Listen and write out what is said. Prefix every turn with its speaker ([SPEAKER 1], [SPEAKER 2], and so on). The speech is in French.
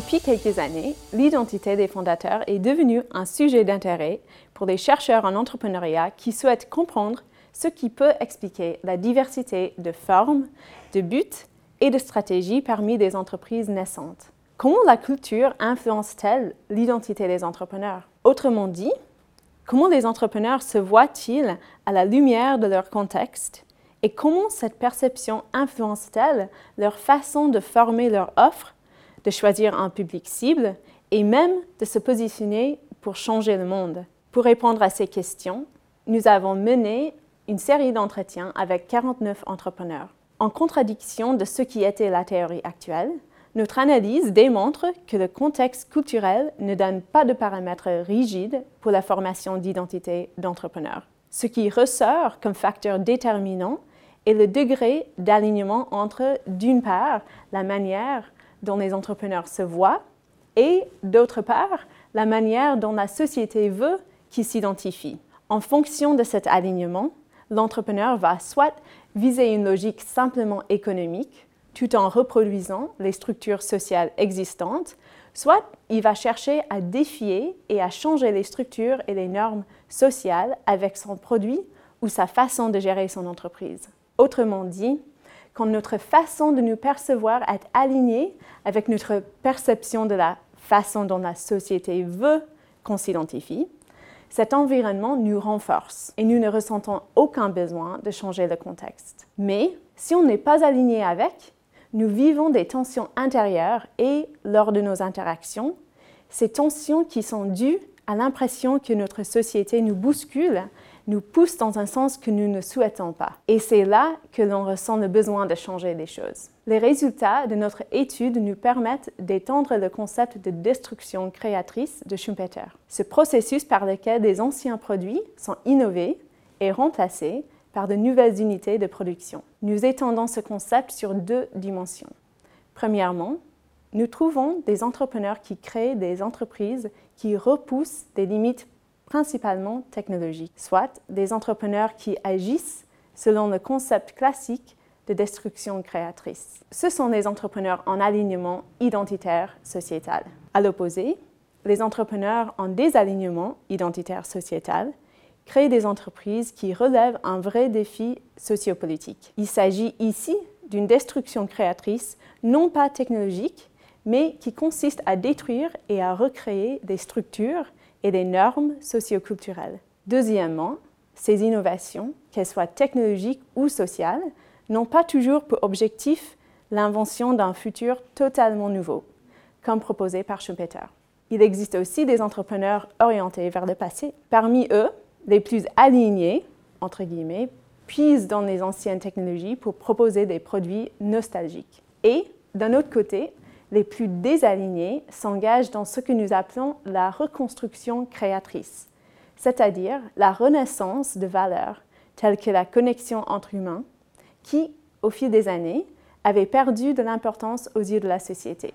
[SPEAKER 1] Depuis quelques années, l'identité des fondateurs est devenue un sujet d'intérêt pour les chercheurs en entrepreneuriat qui souhaitent comprendre ce qui peut expliquer la diversité de formes, de buts et de stratégies parmi des entreprises naissantes. Comment la culture influence-t-elle l'identité des entrepreneurs? Autrement dit, comment les entrepreneurs se voient-ils à la lumière de leur contexte? Et comment cette perception influence-t-elle leur façon de former leur offre, de choisir un public cible et même de se positionner pour changer le monde Pour répondre à ces questions, nous avons mené une série d'entretiens avec 49 entrepreneurs. En contradiction de ce qui était la théorie actuelle, notre analyse démontre que le contexte culturel ne donne pas de paramètres rigides pour la formation d'identité d'entrepreneur. Ce qui ressort comme facteur déterminant est le degré d'alignement entre, d'une part, la manière dont les entrepreneurs se voient et, d'autre part, la manière dont la société veut qu'ils s'identifient. En fonction de cet alignement, l'entrepreneur va soit viser une logique simplement économique, tout en reproduisant les structures sociales existantes, soit il va chercher à défier et à changer les structures et les normes sociales avec son produit ou sa façon de gérer son entreprise. Autrement dit, quand notre façon de nous percevoir est alignée avec notre perception de la façon dont la société veut qu'on s'identifie, cet environnement nous renforce et nous ne ressentons aucun besoin de changer le contexte. Mais si on n'est pas aligné avec, nous vivons des tensions intérieures et, lors de nos interactions, ces tensions qui sont dues à l'impression que notre société nous bouscule, nous pousse dans un sens que nous ne souhaitons pas. Et c'est là que l'on ressent le besoin de changer les choses. Les résultats de notre étude nous permettent d'étendre le concept de destruction créatrice de Schumpeter. Ce processus par lequel des anciens produits sont innovés et remplacés par de nouvelles unités de production. Nous étendons ce concept sur deux dimensions. Premièrement, nous trouvons des entrepreneurs qui créent des entreprises qui repoussent des limites principalement technologiques, soit des entrepreneurs qui agissent selon le concept classique de destruction créatrice. Ce sont les entrepreneurs en alignement identitaire sociétal. À l'opposé, les entrepreneurs en désalignement identitaire sociétal créer des entreprises qui relèvent un vrai défi sociopolitique. Il s'agit ici d'une destruction créatrice non pas technologique, mais qui consiste à détruire et à recréer des structures et des normes socioculturelles. Deuxièmement, ces innovations, qu'elles soient technologiques ou sociales, n'ont pas toujours pour objectif l'invention d'un futur totalement nouveau, comme proposé par Schumpeter. Il existe aussi des entrepreneurs orientés vers le passé. Parmi eux, les plus alignés, entre guillemets, puisent dans les anciennes technologies pour proposer des produits nostalgiques. Et, d'un autre côté, les plus désalignés s'engagent dans ce que nous appelons la reconstruction créatrice, c'est-à-dire la renaissance de valeurs telles que la connexion entre humains, qui, au fil des années, avaient perdu de l'importance aux yeux de la société.